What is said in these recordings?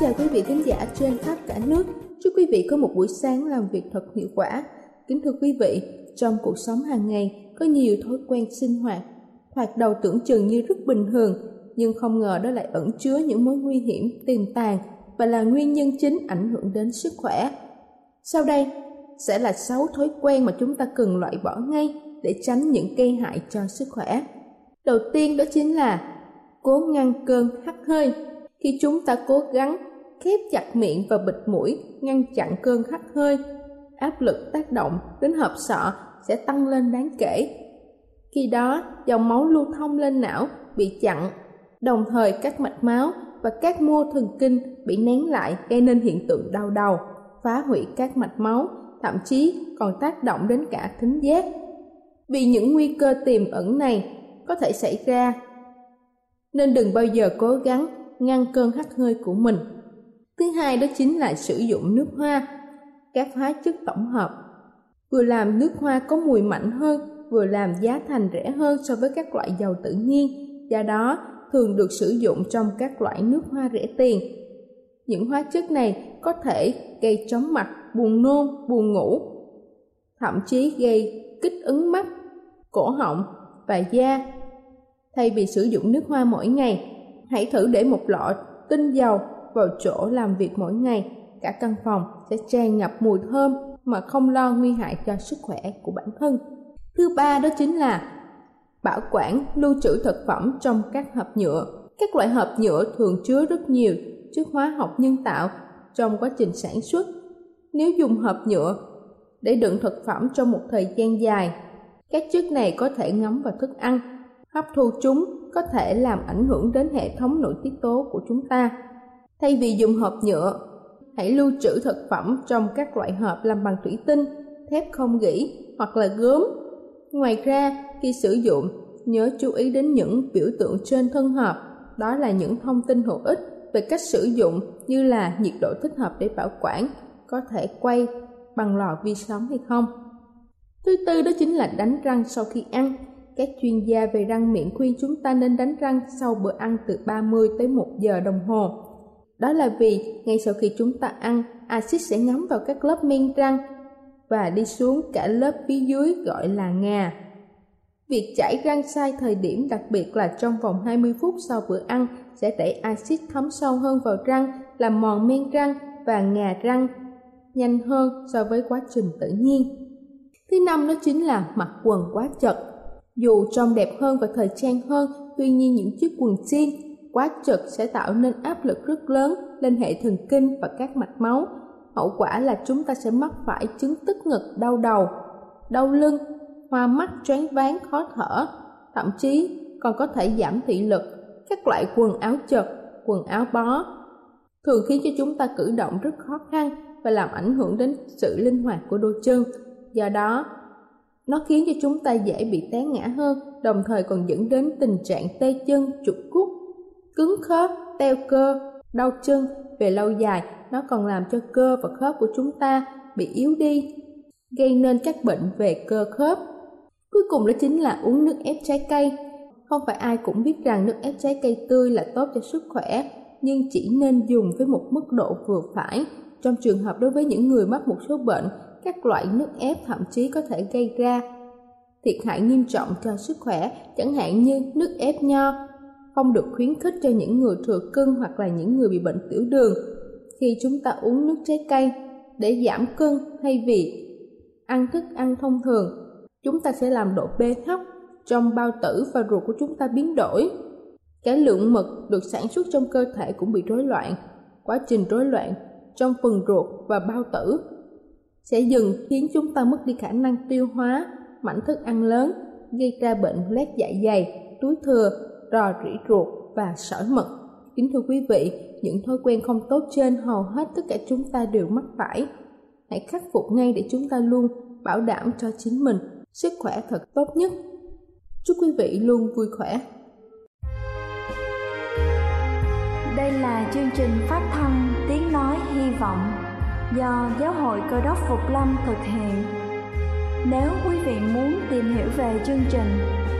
Chào quý vị khán giả trên khắp cả nước. Chúc quý vị có một buổi sáng làm việc thật hiệu quả. Kính thưa quý vị, trong cuộc sống hàng ngày có nhiều thói quen sinh hoạt, hoạt đầu tưởng chừng như rất bình thường, nhưng không ngờ đó lại ẩn chứa những mối nguy hiểm tiềm tàng và là nguyên nhân chính ảnh hưởng đến sức khỏe. Sau đây sẽ là 6 thói quen mà chúng ta cần loại bỏ ngay để tránh những gây hại cho sức khỏe. Đầu tiên đó chính là cố ngăn cơn hắt hơi khi chúng ta cố gắng khép chặt miệng và bịt mũi, ngăn chặn cơn hắt hơi. Áp lực tác động đến hộp sọ sẽ tăng lên đáng kể. Khi đó, dòng máu lưu thông lên não, bị chặn. Đồng thời, các mạch máu và các mô thần kinh bị nén lại, gây nên hiện tượng đau đầu, phá hủy các mạch máu, thậm chí còn tác động đến cả thính giác. Vì những nguy cơ tiềm ẩn này có thể xảy ra, nên đừng bao giờ cố gắng ngăn cơn hắt hơi của mình. Thứ hai đó chính là sử dụng nước hoa, các hóa chất tổng hợp. Vừa làm nước hoa có mùi mạnh hơn, vừa làm giá thành rẻ hơn so với các loại dầu tự nhiên, do đó thường được sử dụng trong các loại nước hoa rẻ tiền. Những hóa chất này có thể gây chóng mặt, buồn nôn, buồn ngủ, thậm chí gây kích ứng mắt, cổ họng và da. Thay vì sử dụng nước hoa mỗi ngày, hãy thử để một lọ tinh dầu vào chỗ làm việc mỗi ngày. Cả căn phòng sẽ tràn ngập mùi thơm mà không lo nguy hại cho sức khỏe của bản thân. Thứ ba đó chính là bảo quản, lưu trữ thực phẩm trong các hộp nhựa. Các loại hộp nhựa thường chứa rất nhiều chất hóa học nhân tạo trong quá trình sản xuất. Nếu dùng hộp nhựa để đựng thực phẩm trong một thời gian dài, các chất này có thể ngấm vào thức ăn, hấp thu chúng, có thể làm ảnh hưởng đến hệ thống nội tiết tố của chúng ta. Thay vì dùng hộp nhựa, hãy lưu trữ thực phẩm trong các loại hộp làm bằng thủy tinh, thép không gỉ hoặc là gốm. Ngoài ra, khi sử dụng, nhớ chú ý đến những biểu tượng trên thân hộp, đó là những thông tin hữu ích về cách sử dụng như là nhiệt độ thích hợp để bảo quản, có thể quay bằng lò vi sóng hay không. Thứ tư đó chính là đánh răng sau khi ăn các chuyên gia về răng miệng khuyên chúng ta nên đánh răng sau bữa ăn từ 30 tới 1 giờ đồng hồ. Đó là vì ngay sau khi chúng ta ăn, axit sẽ ngấm vào các lớp men răng và đi xuống cả lớp phía dưới gọi là ngà. Việc chảy răng sai thời điểm đặc biệt là trong vòng 20 phút sau bữa ăn sẽ đẩy axit thấm sâu hơn vào răng, làm mòn men răng và ngà răng nhanh hơn so với quá trình tự nhiên. Thứ năm đó chính là mặc quần quá chật. Dù trông đẹp hơn và thời trang hơn, tuy nhiên những chiếc quần jean quá chật sẽ tạo nên áp lực rất lớn lên hệ thần kinh và các mạch máu. Hậu quả là chúng ta sẽ mắc phải chứng tức ngực đau đầu, đau lưng, hoa mắt, choáng váng, khó thở, thậm chí còn có thể giảm thị lực. Các loại quần áo chật, quần áo bó thường khiến cho chúng ta cử động rất khó khăn và làm ảnh hưởng đến sự linh hoạt của đôi chân. Do đó, Nó khiến cho chúng ta dễ bị té ngã hơn, đồng thời còn dẫn đến tình trạng tê chân, trục cút, cứng khớp, teo cơ, đau chân. Về lâu dài, nó còn làm cho cơ và khớp của chúng ta bị yếu đi, gây nên các bệnh về cơ khớp. Cuối cùng đó chính là uống nước ép trái cây. Không phải ai cũng biết rằng nước ép trái cây tươi là tốt cho sức khỏe, nhưng chỉ nên dùng với một mức độ vừa phải. Trong trường hợp đối với những người mắc một số bệnh, các loại nước ép thậm chí có thể gây ra thiệt hại nghiêm trọng cho sức khỏe, chẳng hạn như nước ép nho, không được khuyến khích cho những người thừa cân hoặc là những người bị bệnh tiểu đường. Khi chúng ta uống nước trái cây để giảm cân thay vì ăn thức ăn thông thường, chúng ta sẽ làm độ pH trong bao tử và ruột của chúng ta biến đổi. Cái lượng mật được sản xuất trong cơ thể cũng bị rối loạn. Quá trình rối loạn trong phần ruột và bao tử sẽ dừng khiến chúng ta mất đi khả năng tiêu hóa mảnh thức ăn lớn, gây ra bệnh loét dạ dày, túi thừa, rò rỉ ruột và sỏi mật. Kính thưa quý vị, những thói quen không tốt trên hầu hết tất cả chúng ta đều mắc phải. Hãy khắc phục ngay để chúng ta luôn bảo đảm cho chính mình sức khỏe thật tốt nhất. Chúc quý vị luôn vui khỏe. Đây là chương trình phát thanh Tiếng Nói Hy Vọng do Giáo hội Cơ đốc Phục Lâm thực hiện. Nếu quý vị muốn tìm hiểu về chương trình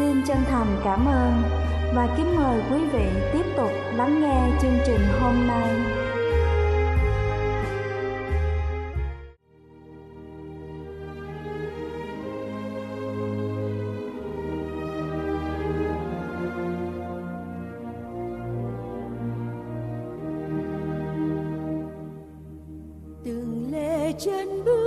Xin chân thành cảm ơn và kính mời quý vị tiếp tục lắng nghe chương trình hôm nay. từng lề chân bước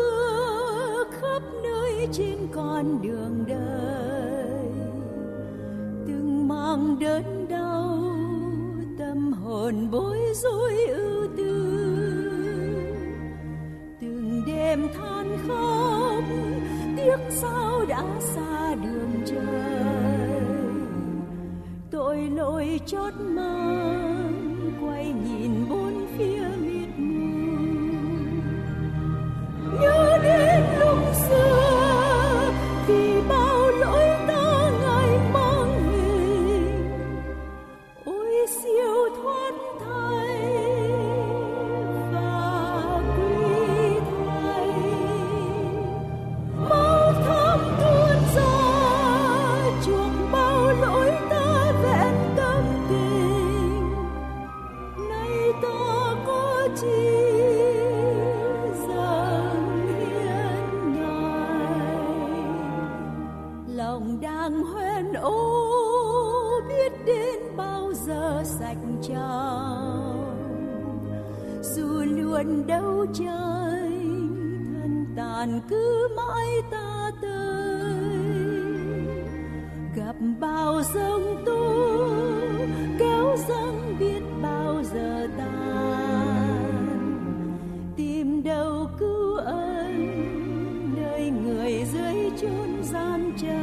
just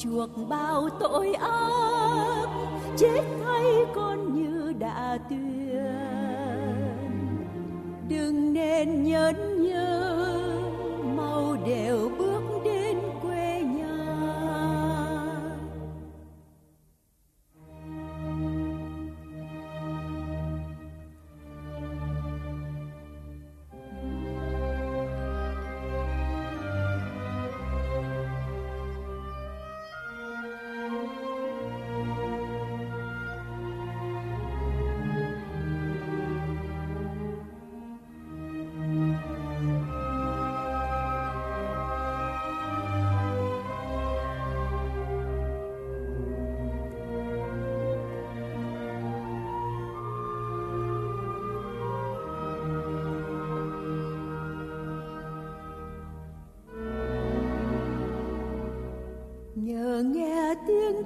chuộc bao tội ác chết thay con như đã tuyên. Đừng nên nhớ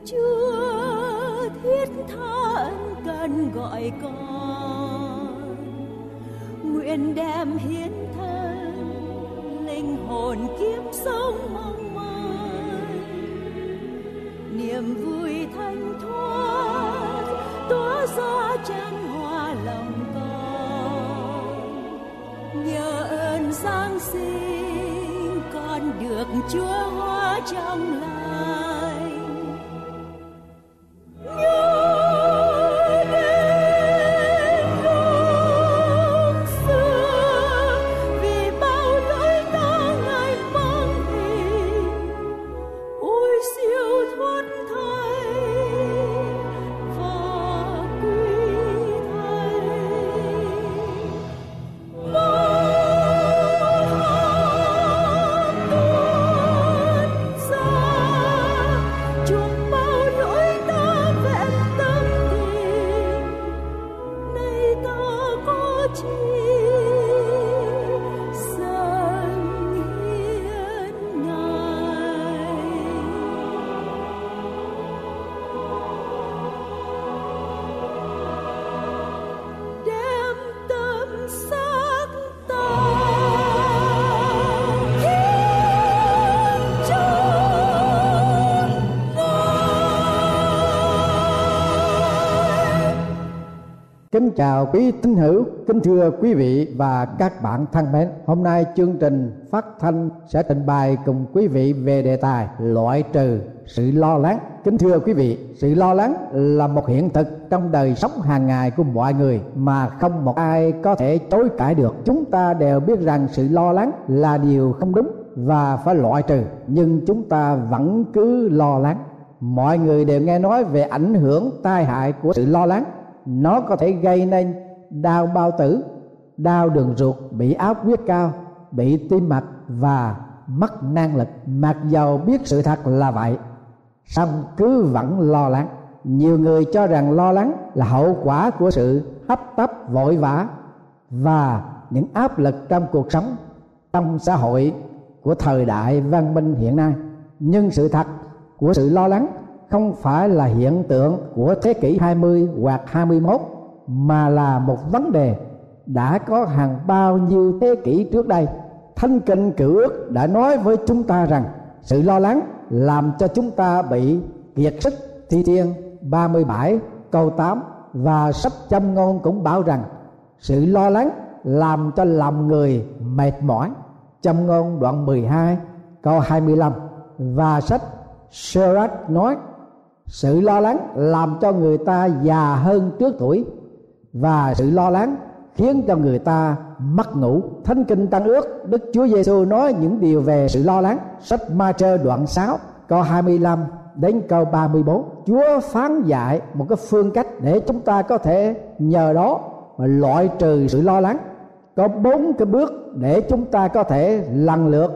chúa thiết tha ân cần gọi con. Nguyện đem hiến thân, linh hồn kiếp sống mong mỏi. Niềm vui thanh thoát, tỏa ra chân hoa lòng con. Nhờ ơn giáng sinh, con được chúa hóa trong lành Kính chào quý tín hữu, kính thưa quý vị và các bạn thân mến. Hôm nay chương trình phát thanh sẽ trình bày cùng quý vị về đề tài loại trừ sự lo lắng. Kính thưa quý vị, sự lo lắng là một hiện thực trong đời sống hàng ngày của mọi người mà không một ai có thể chối cãi được. Chúng ta đều biết rằng sự lo lắng là điều không đúng và phải loại trừ, nhưng chúng ta vẫn cứ lo lắng. Mọi người đều nghe nói về ảnh hưởng tai hại của sự lo lắng nó có thể gây nên đau bao tử, đau đường ruột, bị áp huyết cao, bị tim mạch và mất năng lực. Mặc dầu biết sự thật là vậy, song cứ vẫn lo lắng. Nhiều người cho rằng lo lắng là hậu quả của sự hấp tấp, vội vã và những áp lực trong cuộc sống, trong xã hội của thời đại văn minh hiện nay. Nhưng sự thật của sự lo lắng không phải là hiện tượng của thế kỷ 20 hoặc 21 mà là một vấn đề đã có hàng bao nhiêu thế kỷ trước đây. Thanh kinh cử ước đã nói với chúng ta rằng, sự lo lắng làm cho chúng ta bị kiệt sức thi thiên 37 câu 8 và sách châm ngôn cũng bảo rằng, sự lo lắng làm cho lòng người mệt mỏi châm ngôn đoạn 12 câu 25 và sách Sherrod nói sự lo lắng làm cho người ta già hơn trước tuổi, và sự lo lắng khiến cho người ta mất ngủ. Thánh kinh tăng ước, đức chúa giêsu nói những điều về sự lo lắng. Sách ma trơ đoạn 6 câu 25 đến câu 34 chúa phán dạy một cái phương cách để chúng ta có thể nhờ đó mà loại trừ sự lo lắng. Có bốn cái bước để chúng ta có thể lần lượt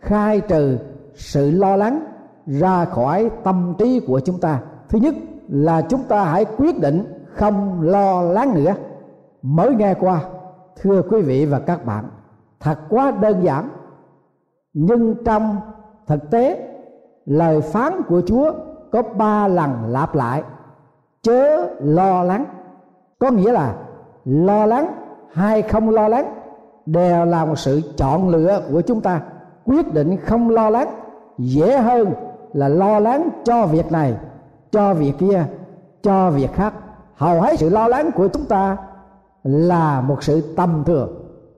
khai trừ sự lo lắng ra khỏi tâm trí của chúng ta. Thứ nhất là chúng ta hãy quyết định không lo lắng nữa. Mới nghe qua, thưa quý vị và các bạn, thật quá đơn giản. Nhưng trong thực tế, lời phán của chúa có ba lần lặp lại. Chớ lo lắng. Có nghĩa là lo lắng hay không lo lắng đều là một sự chọn lựa của chúng ta. Quyết định không lo lắng dễ hơn là lo lắng cho việc này, cho việc kia, cho việc khác. Hầu hết sự lo lắng của chúng ta là một sự tầm thường.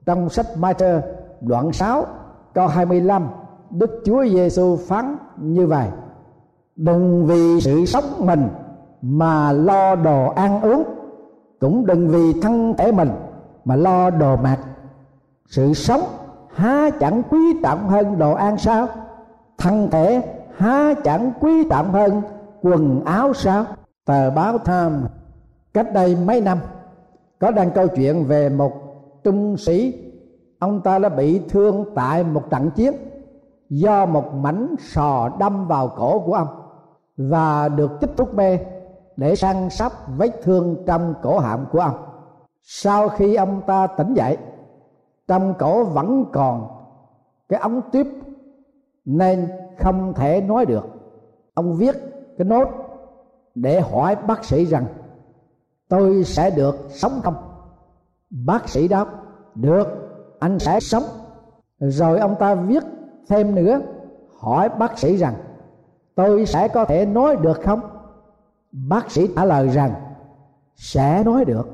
Trong sách Matthew đoạn 6 câu 25 Đức Chúa Giêsu phán như vậy, đừng vì sự sống mình mà lo đồ ăn uống, cũng đừng vì thân thể mình mà lo đồ mặc sự sống há chẳng quý trọng hơn đồ ăn sao? Thân thể há chẳng quý trọng hơn quần áo sao? Tờ báo Time, cách đây mấy năm, có đăng câu chuyện về một trung sĩ. Ông ta đã bị thương tại một trận chiến do một mảnh sò đâm vào cổ của ông và được chích thuốc mê để săn sóc vết thương trong cổ họng của ông. Sau khi ông ta tỉnh dậy, trong cổ vẫn còn cái ống tiếp nên không thể nói được. Ông viết cái nốt để hỏi bác sĩ rằng, tôi sẽ được sống không? Bác sĩ đáp, được, anh sẽ sống. Rồi ông ta viết thêm nữa, hỏi bác sĩ rằng, tôi sẽ có thể nói được không? Bác sĩ trả lời rằng, sẽ nói được.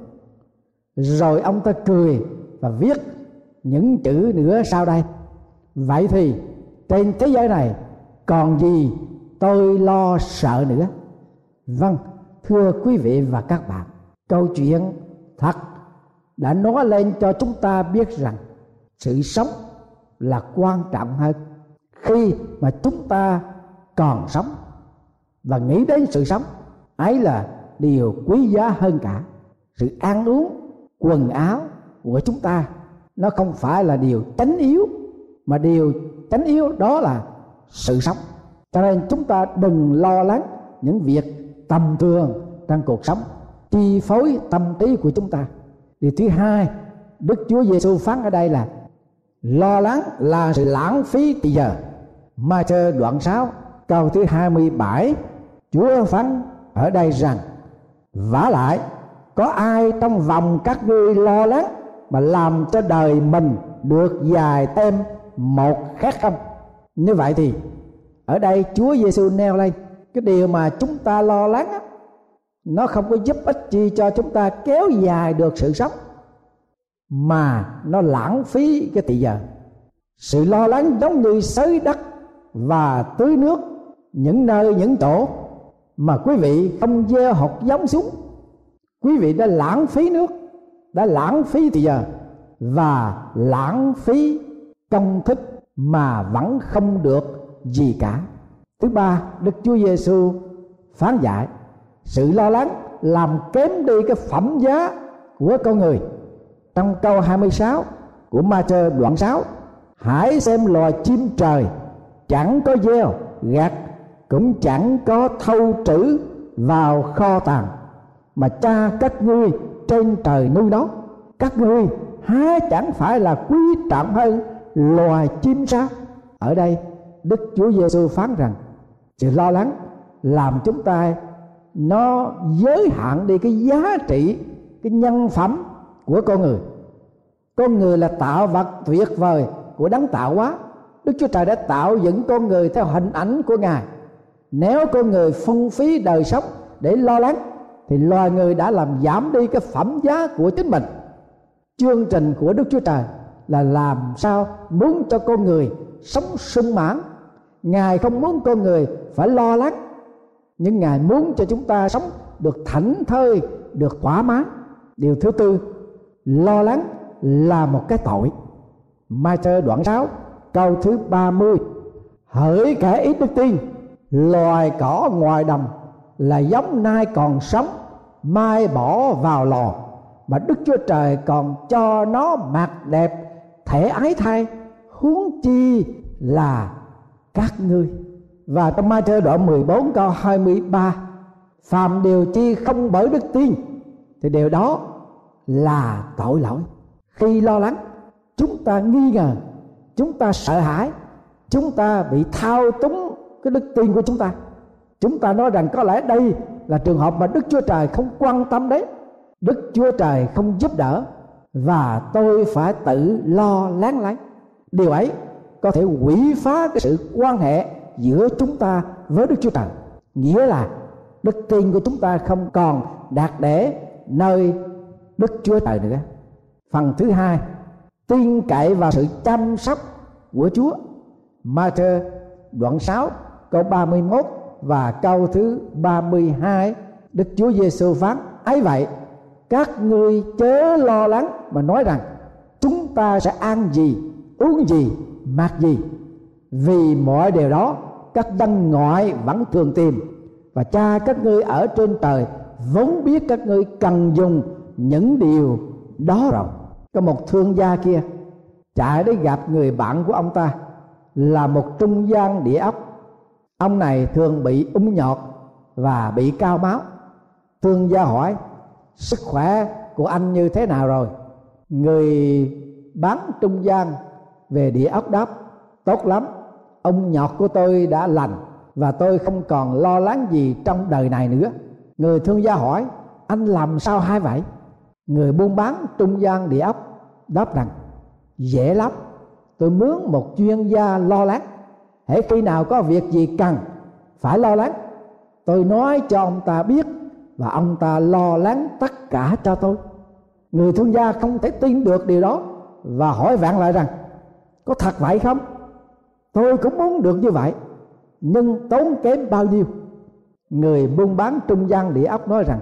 Rồi ông ta cười và viết những chữ nữa sau đây. Vậy thì trên thế giới này. Còn gì tôi lo sợ nữa? Vâng thưa quý vị và các bạn, câu chuyện thật đã nói lên cho chúng ta biết rằng sự sống là quan trọng hơn khi mà chúng ta còn sống. Và nghĩ đến sự sống, ấy là điều quý giá hơn cả. Sự ăn uống, quần áo của chúng ta, nó không phải là điều tránh yếu mà điều chánh yếu đó là sự sống. Cho nên chúng ta đừng lo lắng những việc tầm thường trong cuộc sống, chi phối tâm trí của chúng ta. Điều thứ hai, đức chúa giêsu phán ở đây là lo lắng là sự lãng phí bây giờ. Mà chờ đoạn 6 câu thứ 27 Chúa phán ở đây rằng, vả lại, có ai trong vòng các ngươi lo lắng mà làm cho đời mình được dài thêm một khác không? Như vậy thì ở đây Chúa Giêsu nêu lên cái điều mà chúng ta lo lắng đó, nó không có giúp ích chi cho chúng ta kéo dài được sự sống mà nó lãng phí cái tỷ giờ. Sự lo lắng giống như xới đất và tưới nước những nơi những tổ mà quý vị không gieo hột giống xuống. Quý vị đã lãng phí nước đã lãng phí thì giờ và lãng phí công thức mà vẫn không được gì cả. Thứ ba, đức chúa giêsu phán dạy, sự lo lắng làm kém đi cái phẩm giá của con người. Trong câu 26 của ma chơ đoạn 6 hãy xem loài chim trời, chẳng có gieo gặt cũng chẳng có thâu trữ vào kho tàng, mà cha các ngươi trên trời nuôi nó. Các ngươi há chẳng phải là quý trọng hơn loài chim sao ở đây, đức chúa giêsu phán rằng, sự lo lắng làm chúng ta nó giới hạn đi cái giá trị, cái nhân phẩm của con người. Con người là tạo vật tuyệt vời của đấng tạo hóa. Đức chúa trời đã tạo dựng con người theo hình ảnh của ngài. Nếu con người phung phí đời sống để lo lắng, thì loài người đã làm giảm đi cái phẩm giá của chính mình. Chương trình của đức chúa trời là làm sao muốn cho con người sống sung mãn. Ngài không muốn con người phải lo lắng, nhưng ngài muốn cho chúng ta sống được thảnh thơi, được thỏa mãn. Điều thứ tư, lo lắng là một cái tội. Mai thơ đoạn 6 câu thứ 30 hỡi kẻ ít đức tin, loài cỏ ngoài đồng là giống nay còn sống, mai bỏ vào lò, mà đức chúa trời còn cho nó mặt đẹp thể ái thai, huống chi là các ngươi. Và trong mai thơ đoạn 14 câu 23 phàm điều chi không bởi đức tin, thì điều đó là tội lỗi. Khi lo lắng, chúng ta nghi ngờ, chúng ta sợ hãi, chúng ta bị thao túng cái đức tin của chúng ta. Chúng ta nói rằng có lẽ đây là trường hợp mà đức chúa trời không quan tâm đấy đức chúa trời không giúp đỡ và tôi phải tự lo lắng lấy điều ấy có thể quỷ phá cái sự quan hệ giữa chúng ta với đức chúa trời. Nghĩa là đức tin của chúng ta không còn đạt để nơi đức chúa trời nữa. Phần thứ hai, tin cậy vào sự chăm sóc của chúa. Matthew đoạn 6 câu 31 và câu thứ 32 Đức Chúa Giêsu phán, ấy vậy các ngươi chớ lo lắng mà nói rằng, chúng ta sẽ ăn gì, uống gì, mặc gì. Vì mọi điều đó, các dân ngoại vẫn thường tìm. Và cha các ngươi ở trên trời vốn biết các ngươi cần dùng những điều đó rồi. Có một thương gia kia, chạy đến gặp người bạn của ông ta, là một trung gian địa ốc. Ông này thường bị ung nhọt và bị cao máu. Thương gia hỏi sức khỏe của anh như thế nào rồi? Người bán trung gian về địa ốc đáp tốt lắm. Ông nhọt của tôi đã lành và tôi không còn lo lắng gì trong đời này nữa. Người thương gia hỏi, anh làm sao hai vậy? Người buôn bán trung gian địa ốc đáp rằng, dễ lắm. Tôi mướn một chuyên gia lo lắng. Hễ khi nào có việc gì cần, phải lo lắng. Tôi nói cho ông ta biết và ông ta lo lắng tất cả cho tôi. Người thương gia không thể tin được điều đó và hỏi vạn lại rằng, có thật vậy không? Tôi cũng muốn được như vậy, nhưng tốn kém bao nhiêu? Người buôn bán trung gian địa ốc nói rằng,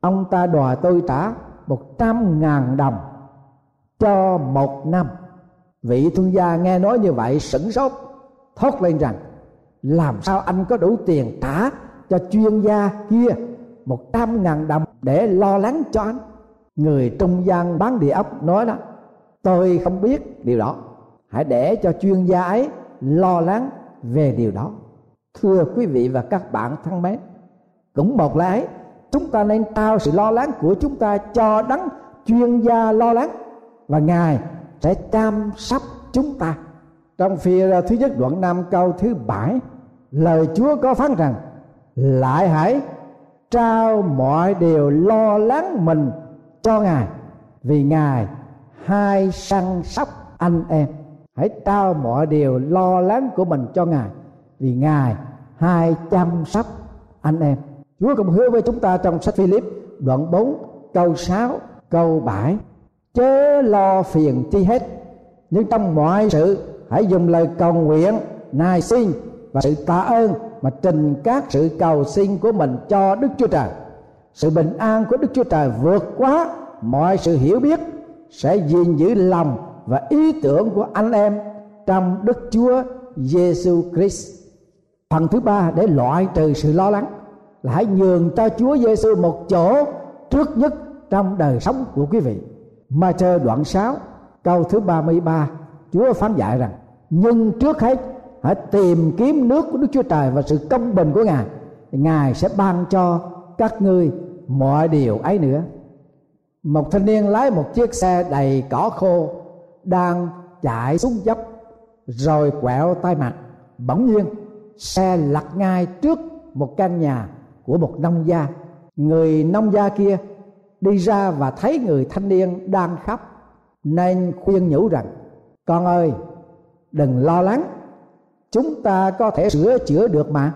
ông ta đòi tôi trả một trăm ngàn đồng cho một năm. Vị thương gia nghe nói như vậy sửng sốt, thốt lên rằng, làm sao anh có đủ tiền trả cho chuyên gia kia? Một trăm ngàn đồng để lo lắng cho anh. Người trung gian bán địa ốc nói đó, tôi không biết điều đó. Hãy để cho chuyên gia ấy lo lắng về điều đó. Thưa quý vị và các bạn thân mến, cũng một lẽ chúng ta nên trao sự lo lắng của chúng ta cho đấng chuyên gia lo lắng và ngài sẽ chăm sóc chúng ta. Trong phi thứ nhất đoạn năm câu thứ bảy, lời chúa có phán rằng, lại hãy trao mọi điều lo lắng mình cho ngài. Vì ngài hai săn sóc anh em. Hãy trao mọi điều lo lắng của mình cho ngài. Vì ngài hai chăm sóc anh em. Chúa cũng hứa với chúng ta trong sách Philip đoạn 4 câu 6 câu 7 chớ lo phiền chi hết, nhưng trong mọi sự hãy dùng lời cầu nguyện, nài xin và sự tạ ơn mà trình các sự cầu xin của mình cho Đức Chúa Trời sự bình an của Đức Chúa Trời vượt quá mọi sự hiểu biết, sẽ gìn giữ lòng và ý tưởng của anh em trong Đức Chúa Giêsu Christ. Phần thứ ba, để loại trừ sự lo lắng, là hãy nhường cho Chúa Giêsu một chỗ trước nhất trong đời sống của quý vị. Ma đoạn 6 câu thứ 33 Chúa phán dạy rằng, nhưng trước hết hãy tìm kiếm nước của Đức Chúa Trời và sự công bình của Ngài. Ngài sẽ ban cho các ngươi mọi điều ấy nữa. Một thanh niên lái một chiếc xe đầy cỏ khô đang chạy xuống dốc, rồi quẹo tay mặt. Bỗng nhiên, xe lật ngay trước một căn nhà của một nông gia. Người nông gia kia đi ra và thấy người thanh niên đang khóc, nên khuyên nhủ rằng, con ơi, đừng lo lắng chúng ta có thể sửa chữa được mà.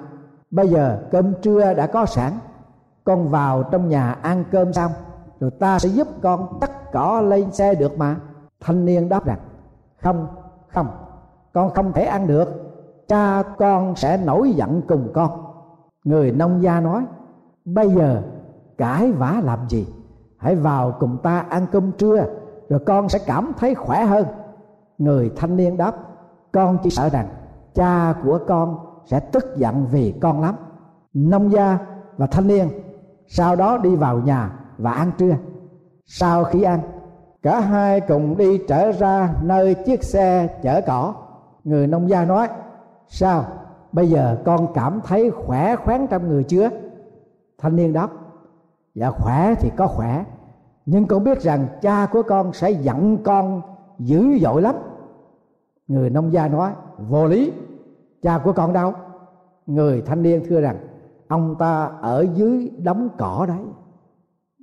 Bây giờ cơm trưa đã có sẵn. Con vào trong nhà ăn cơm xong, rồi ta sẽ giúp con tắt cỏ lên xe được mà. Thanh niên đáp rằng, không không, con không thể ăn được. Cha con sẽ nổi giận cùng con. Người nông gia nói, bây giờ cãi vã làm gì? Hãy vào cùng ta ăn cơm trưa, rồi con sẽ cảm thấy khỏe hơn. Người thanh niên đáp, con chỉ sợ rằng cha của con sẽ tức giận vì con lắm. Nông gia và thanh niên sau đó đi vào nhà và ăn trưa. Sau khi ăn, cả hai cùng đi trở ra nơi chiếc xe chở cỏ. Người nông gia nói, sao, bây giờ con cảm thấy khỏe khoắn trong người chưa? Thanh niên đáp dạ khỏe thì có khỏe, nhưng con biết rằng cha của con sẽ giận con dữ dội lắm. Người nông gia nói, vô lý cha của con đâu? Người thanh niên thưa rằng, ông ta ở dưới đống cỏ đấy.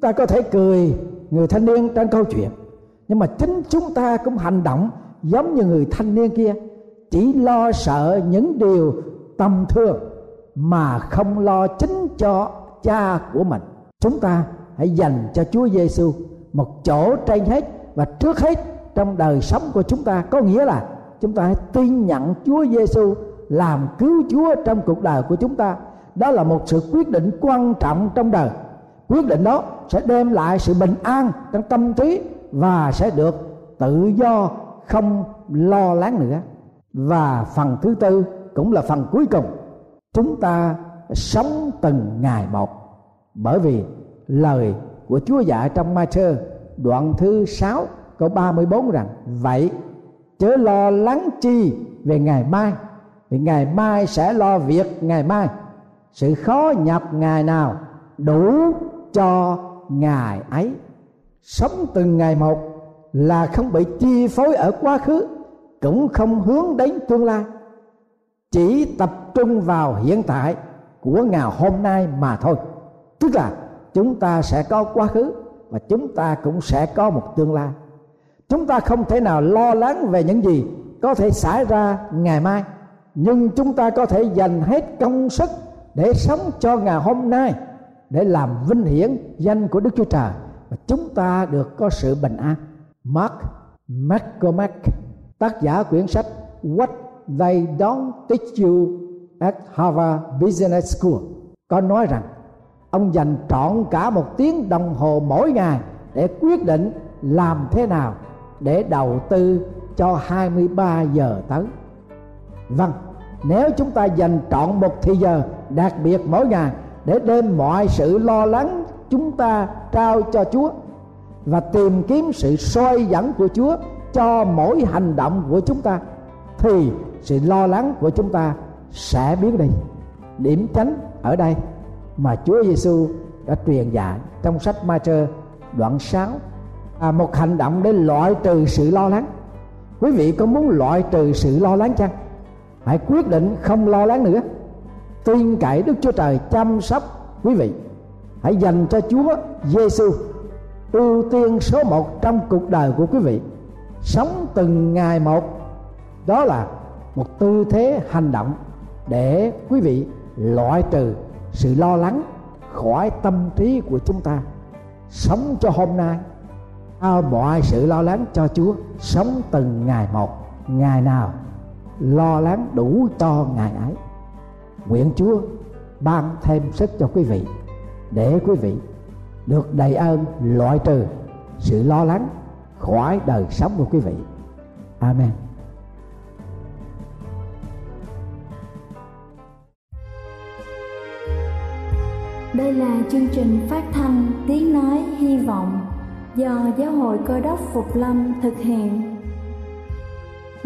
Ta có thể cười, người thanh niên trong câu chuyện. Nhưng mà chính chúng ta cũng hành động giống như người thanh niên kia. Chỉ lo sợ những điều tầm thường mà không lo chính cho cha của mình. Chúng ta hãy dành cho Chúa Giêsu một chỗ trên hết và trước hết trong đời sống của chúng ta. Có nghĩa là chúng ta hãy tin nhận Chúa Giêsu làm cứu Chúa trong cuộc đời của chúng ta. Đó là một sự quyết định quan trọng trong đời. Quyết định đó sẽ đem lại sự bình an trong tâm trí và sẽ được tự do, không lo lắng nữa. Và phần thứ tư cũng là phần cuối cùng. Chúng ta sống từng ngày một. Bởi vì lời của Chúa dạy trong ma thơ đoạn thứ sáu câu 34 rằng, vậy chớ lo lắng chi về ngày mai vì ngày mai sẽ lo việc ngày mai. Sự khó nhập ngày nào đủ cho ngày ấy. Sống từng ngày một là không bị chi phối ở quá khứ, cũng không hướng đến tương lai. Chỉ tập trung vào hiện tại của ngày hôm nay mà thôi. Tức là chúng ta sẽ có quá khứ và chúng ta cũng sẽ có một tương lai. Chúng ta không thể nào lo lắng về những gì có thể xảy ra ngày mai nhưng chúng ta có thể dành hết công sức để sống cho ngày hôm nay để làm vinh hiển danh của Đức Chúa Trời và chúng ta được có sự bình an. Mark McCormack, tác giả quyển sách What They Don't Teach You at Harvard Business School có nói rằng ông dành trọn cả một tiếng đồng hồ mỗi ngày để quyết định làm thế nào để đầu tư cho 23 giờ tới. Vâng, nếu chúng ta dành trọn một thời giờ đặc biệt mỗi ngày để đem mọi sự lo lắng chúng ta trao cho Chúa và tìm kiếm sự soi dẫn của Chúa cho mỗi hành động của chúng ta thì sự lo lắng của chúng ta sẽ biến đi. Điểm tránh ở đây mà Chúa Giêsu đã truyền dạy trong sách Ma-trơ đoạn 6 à, một hành động để loại trừ sự lo lắng. Quý vị có muốn loại trừ sự lo lắng chăng? Hãy quyết định không lo lắng nữa. Tin cậy Đức Chúa Trời chăm sóc quý vị. Hãy dành cho Chúa Giêsu ưu tiên số một trong cuộc đời của quý vị. Sống từng ngày một. Đó là một tư thế hành động để quý vị loại trừ sự lo lắng khỏi tâm trí của chúng ta. Sống cho hôm nay. Ao mọi sự lo lắng cho Chúa. Sống từng ngày một. Ngày nào lo lắng đủ cho ngày ấy. Nguyện Chúa ban thêm sức cho quý vị, để quý vị được đầy ơn loại trừ sự lo lắng khỏi đời sống của quý vị. Amen. Đây là chương trình phát thanh Tiếng Nói Hy Vọng do Giáo hội Cơ đốc Phục Lâm thực hiện.